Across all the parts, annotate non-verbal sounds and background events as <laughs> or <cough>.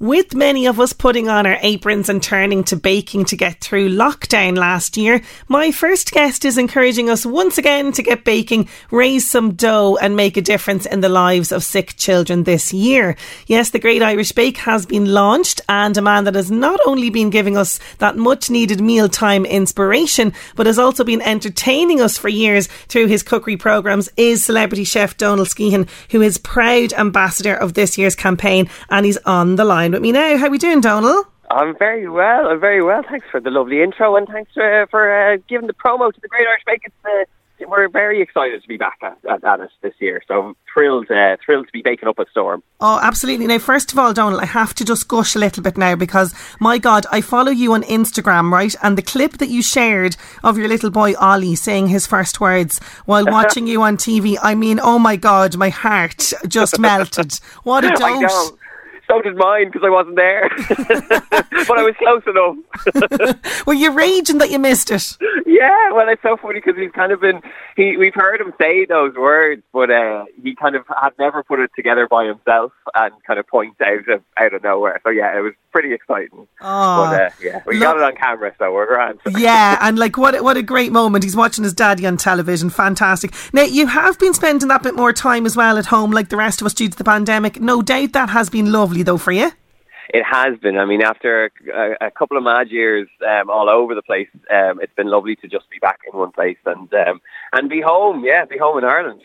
With many of us putting on our aprons and turning to baking to get through lockdown last year, my first guest is encouraging us once again to get baking, raise some dough, and make a difference in the lives of sick children this year. Yes, the Great Irish Bake has been launched, and a man that has not only been giving us that much needed mealtime inspiration, but has also been entertaining us for years through his cookery programmes is celebrity chef Donal Skehan, who is proud ambassador of this year's campaign, and he's on the line with me now. How are we doing, Donal? I'm very well. I'm very well. Thanks for the lovely intro and thanks for, for uh, giving the promo to the Great Irish Bake. It's, uh, we're very excited to be back at, at, at it this year. So thrilled, uh, thrilled to be baking up a storm. Oh, absolutely. Now, first of all, Donal, I have to just gush a little bit now because, my God, I follow you on Instagram, right? And the clip that you shared of your little boy Ollie saying his first words while <laughs> watching you on TV, I mean, oh my God, my heart just melted. What a <laughs> dose. So did mine because I wasn't there, <laughs> but I was close enough. <laughs> Were you raging that you missed it? <laughs> Yeah, well, it's so funny because he's kind of been he. We've heard him say those words, but uh, he kind of had never put it together by himself and kind of points out of out of nowhere. So yeah, it was pretty exciting. Oh, but uh, yeah, we got it on camera, so we're grand. <laughs> yeah, and like what what a great moment. He's watching his daddy on television. Fantastic. Now you have been spending that bit more time as well at home, like the rest of us due to the pandemic. No doubt that has been lovely though for you. It has been. I mean, after a, a couple of mad years um, all over the place, um, it's been lovely to just be back in one place and um, and be home. Yeah, be home in Ireland.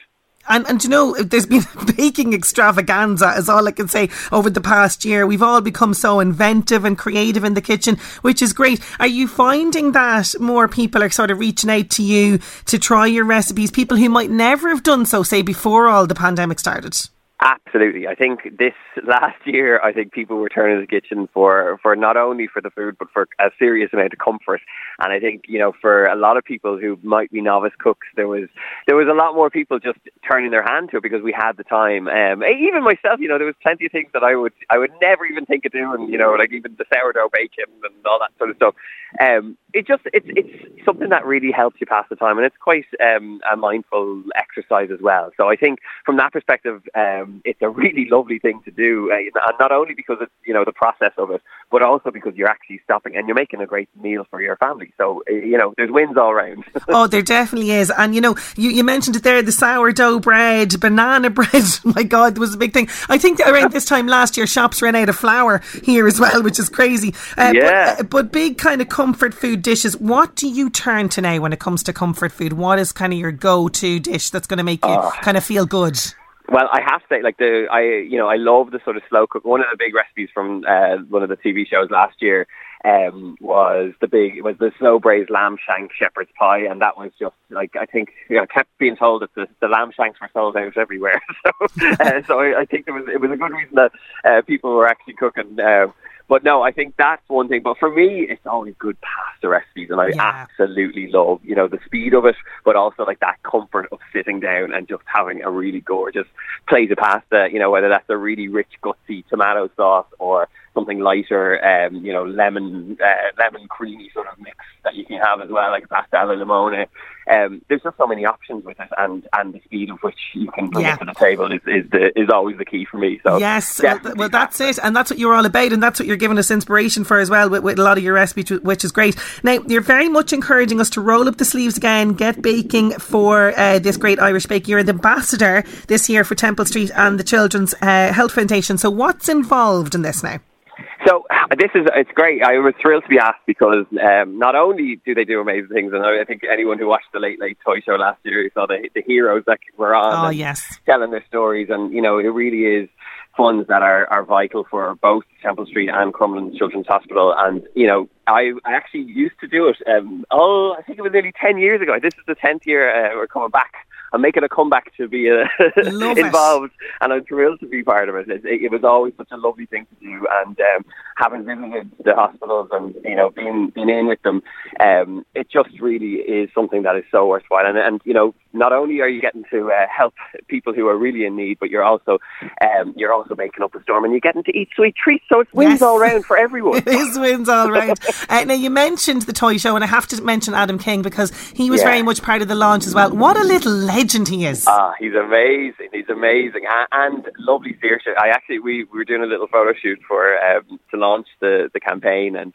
And and you know, there's been <laughs> baking extravaganza, is all I can say over the past year. We've all become so inventive and creative in the kitchen, which is great. Are you finding that more people are sort of reaching out to you to try your recipes? People who might never have done so, say, before all the pandemic started. Absolutely. I think this last year, I think people were turning to the kitchen for, for not only for the food, but for a serious amount of comfort. And I think, you know, for a lot of people who might be novice cooks, there was, there was a lot more people just turning their hand to it because we had the time. Um, even myself, you know, there was plenty of things that I would, I would never even think of doing, you know, like even the sourdough bacon and all that sort of stuff. Um, it just, it's, it's something that really helps you pass the time and it's quite, um, a mindful exercise as well. So I think from that perspective, um, it's a really lovely thing to do, uh, and not only because it's you know the process of it, but also because you're actually stopping and you're making a great meal for your family. So uh, you know there's wins all round. <laughs> oh, there definitely is. And you know, you, you mentioned it there the sourdough bread, banana <laughs> bread. My God, that was a big thing. I think around this time last year, shops ran out of flour here as well, which is crazy. Uh, Yeah. But, uh, but big kind of comfort food dishes. What do you turn to now when it comes to comfort food? What is kind of your go to dish that's going to make you kind of feel good? Well, I have to say, like the I, you know, I love the sort of slow cook. One of the big recipes from uh, one of the TV shows last year um, was the big was the slow braised lamb shank shepherd's pie, and that was just like I think you know, I kept being told that the, the lamb shanks were sold out everywhere. <laughs> So, uh, so I, I think it was it was a good reason that uh, people were actually cooking. Uh, but no, I think that's one thing. But for me, it's always good pasta recipes, and I Yeah. absolutely love you know the speed of it, but also like that comfort of sitting down and just having a really gorgeous plate of pasta. You know whether that's a really rich gutsy tomato sauce or something lighter, um, you know, lemon uh, lemon creamy sort of mix that you can have as well, like pasta alla limone. Um, there's just so many options with it, and, and the speed of which you can bring Yeah. it to the table is is, the, is always the key for me. So Yes, well, well, that's it, and that's what you're all about, and that's what you're giving us inspiration for as well with, with a lot of your recipes, which is great. Now, you're very much encouraging us to roll up the sleeves again, get baking for uh, this great Irish bake. You're the ambassador this year for Temple Street and the Children's uh, Health Foundation. So, what's involved in this now? So <sighs> this is it's great. I was thrilled to be asked because um, not only do they do amazing things, and I think anyone who watched the Late Late Toy Show last year saw the the heroes that were on Oh, yes. telling their stories, and you know it really is funds that are, are vital for both Temple Street and Crumlin Children's Hospital. And you know I, I actually used to do it. Um, oh, I think it was nearly ten years ago. This is the tenth year uh, we're coming back. I'm making a comeback to be uh, Love <laughs> it. involved, and I'm thrilled to be part of it. It, it was always such a lovely thing to do, and um, having visited the hospitals and you know being being in with them, um, it just really is something that is so worthwhile. And, and you know, not only are you getting to uh, help people who are really in need, but you're also um, you're also making up a storm, and you're getting to eat sweet treats. So it's wins Yes. all round for everyone. <laughs> It is wins all round. <laughs> Uh, now, you mentioned the toy show, and I have to mention Adam King because he was Yeah. very much part of the launch as well. What a little legend he is. Ah, he's amazing. He's amazing, and lovely Saoirse. I actually we, we were doing a little photo shoot for um, to launch the, the campaign, and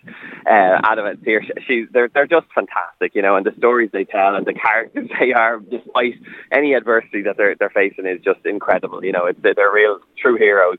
uh, Adam and Saoirse, she's they're they're just fantastic, you know, and the stories they tell and the characters <laughs> they are, despite any adversity that they're they're facing, is just incredible. You know, it's they're real true heroes.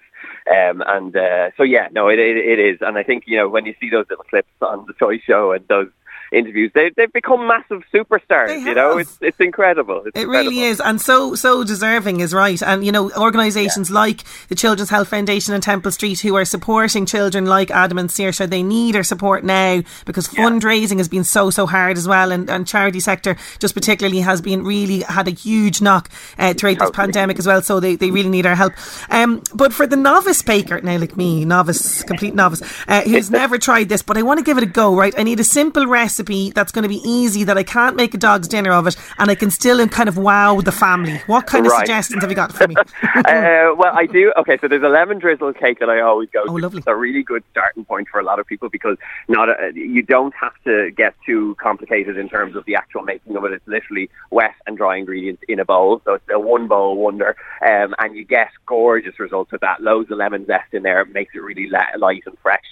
Um, and uh, so yeah, no, it, it it is, and I think you know when you see those little clips on the toy show and those interviews, they they've become massive superstars. You know, it's it's incredible. It's It incredible. really is, and so so deserving is right. And you know, organisations like the Children's Health Foundation and Temple Street, who are supporting children like Adam and Saoirse, they need our support now because fundraising has been so so hard as well, and, and charity sector just particularly has been really had a huge knock uh, throughout this pandemic as well. So they, they really need our help. Um, but for the novice baker now, like me, novice, complete novice, uh, who's <laughs> never tried this, but I want to give it a go. Right, I need a simple recipe that's going to be easy that I can't make a dog's dinner of it, and I can still kind of wow the family. What kind of Right. suggestions have you got for me? <laughs> uh, well, I do. Okay, so there's a lemon drizzle cake that I always go Oh, to. lovely. It's a really good starting point for a lot of people because not a, you don't have to get too complicated in terms of the actual making of it. It's literally wet and dry ingredients in a bowl, so it's a one bowl wonder, um, and you get gorgeous results with that. Loads of lemon zest in there makes it really light and fresh.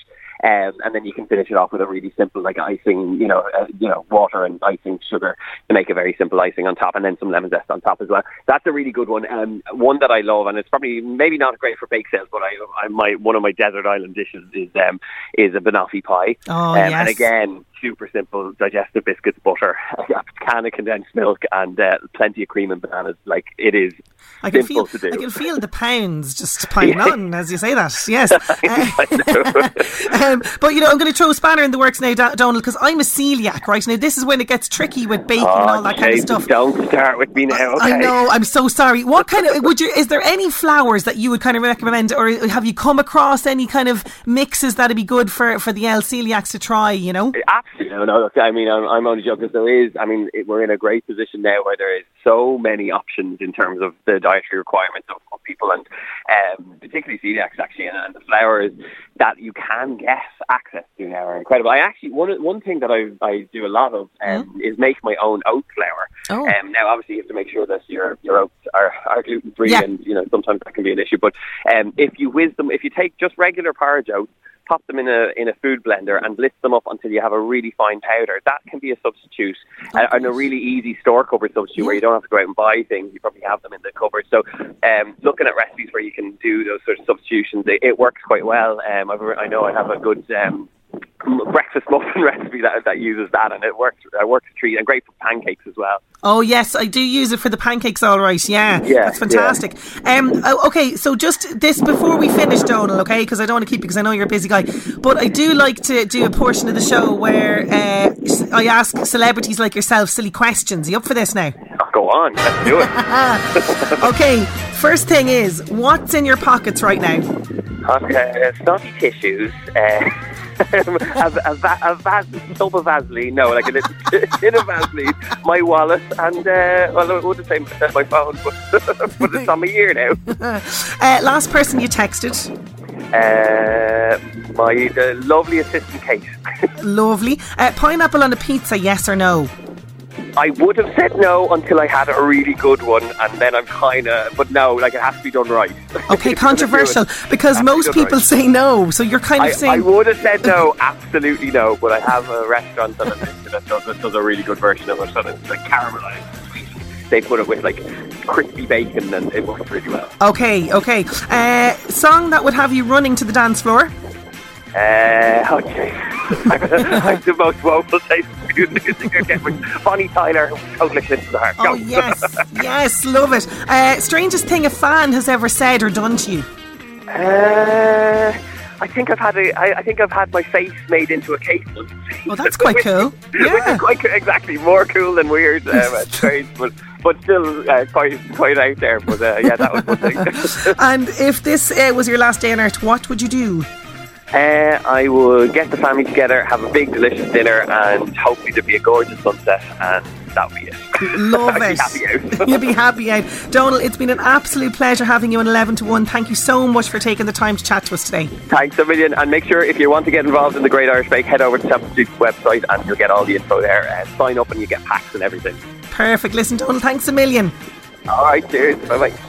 Um, and then you can finish it off with a really simple, like icing, you know, uh, you know, water and icing sugar to make a very simple icing on top, and then some lemon zest on top as well. That's a really good one. Um, one that I love, and it's probably maybe not great for bake sales, but I, I my one of my desert island dishes is um is a banoffee pie. Oh, um, yes. And again, super simple, digestive biscuits, butter, <laughs> a can of condensed milk, and uh, plenty of cream and bananas. Like it is I can feel, to do. I can feel the <laughs> pounds just piling on as you say that. <laughs> Yes. I um, but you know, I'm going to throw a spanner in the works now, Donal, because I'm a celiac, right? Now, this is when it gets tricky with baking and all that kind of stuff. Don't start with me now. Okay. I know. I'm so sorry. What kind of would you? Is there any flours that you would kind of recommend, or have you come across any kind of mixes that'd be good for for the L celiacs to try? You know. Absolutely. No, no. Look, I mean, I'm, I'm only joking. There is, I mean, it, we're in a great position now where there is so many options in terms of the dietary requirements of, of people, and um, particularly celiacs actually, and, and the flours that you can get access to now are incredible. I actually one one thing that I I do a lot of um, is make my own oat flour. Oh. Um, now, obviously, you have to make sure that your your oats are, are gluten free, Yeah. and you know sometimes that can be an issue. But um, if you whiz them, if you take just regular porridge oats pop them in a in a food blender and blitz them up until you have a really fine powder. That can be a substitute and, and a really easy store cupboard substitute where you don't have to go out and buy things. You probably have them in the cupboard. So um, looking at recipes where you can do those sort of substitutions, it, it works quite well. Um, I've, I know I have a good. Um, breakfast <laughs> muffin recipe that that uses that and it works it works a treat and great for pancakes as well Oh yes, I do use it for the pancakes. All right, yeah, Yeah, that's fantastic. Um, oh, okay, so just this before we finish, Donal, okay? Because I don't want to keep you because I know you're a busy guy, but I do like to do a portion of the show where uh, I ask celebrities like yourself silly questions. Are you up for this now? oh, go on let's do it <laughs> Okay, first thing is, what's in your pockets right now? Okay, uh, snotty tissues, uh, <laughs> <laughs> a, a, va- a vas- tub of Vaseline, no, like a little tin of Vaseline, my wallet, and, uh, well, I wouldn't say my phone, but, but it's on my ear now. <laughs> Uh, last person you texted? Uh, my the lovely assistant Kate. <laughs> Lovely. Uh, pineapple on a pizza, yes or no? I would have said no until I had a really good one, and then I'm kind of. But no, like it has to be done right. <laughs> Okay, controversial because most people right. say no. So you're kind of I, I would have said no, absolutely no. But I have a restaurant that, I think that does, that does a really good version of it, and it's like caramelized. sweet. They put it with like crispy bacon, and it works really well. okay, okay. Uh, song that would have you running to the dance floor. Uh, okay. <laughs> I'm the most woeful taste in music I Bonnie Tyler, totally close to the heart. Oh yes, <laughs> yes, love it. Uh, strangest thing a fan has ever said or done to you. Uh, I think I've had a, I, I think I've had my face made into a cake once. Oh, that's quite cool. <laughs> Which Yeah. is quite exactly more cool than weird. <laughs> Um, strange, but but still uh, quite quite out there. But uh, yeah, that was one thing. And if this uh, was your last day on earth, what would you do? Uh, I would get the family together, have a big delicious dinner, and hopefully there'd be a gorgeous sunset, and that would be it. <laughs> Love it. happy out. <laughs> You'll be happy out. Donal, it's been an absolute pleasure having you on 11 to 1. Thank you so much for taking the time to chat to us today. Thanks a million, and make sure if you want to get involved in the Great Irish Bake, head over to Temple Street's website, and you'll get all the info there. Uh, sign up, and you get packs and everything. Perfect. Listen, Donal, thanks a million. All right, cheers, bye bye.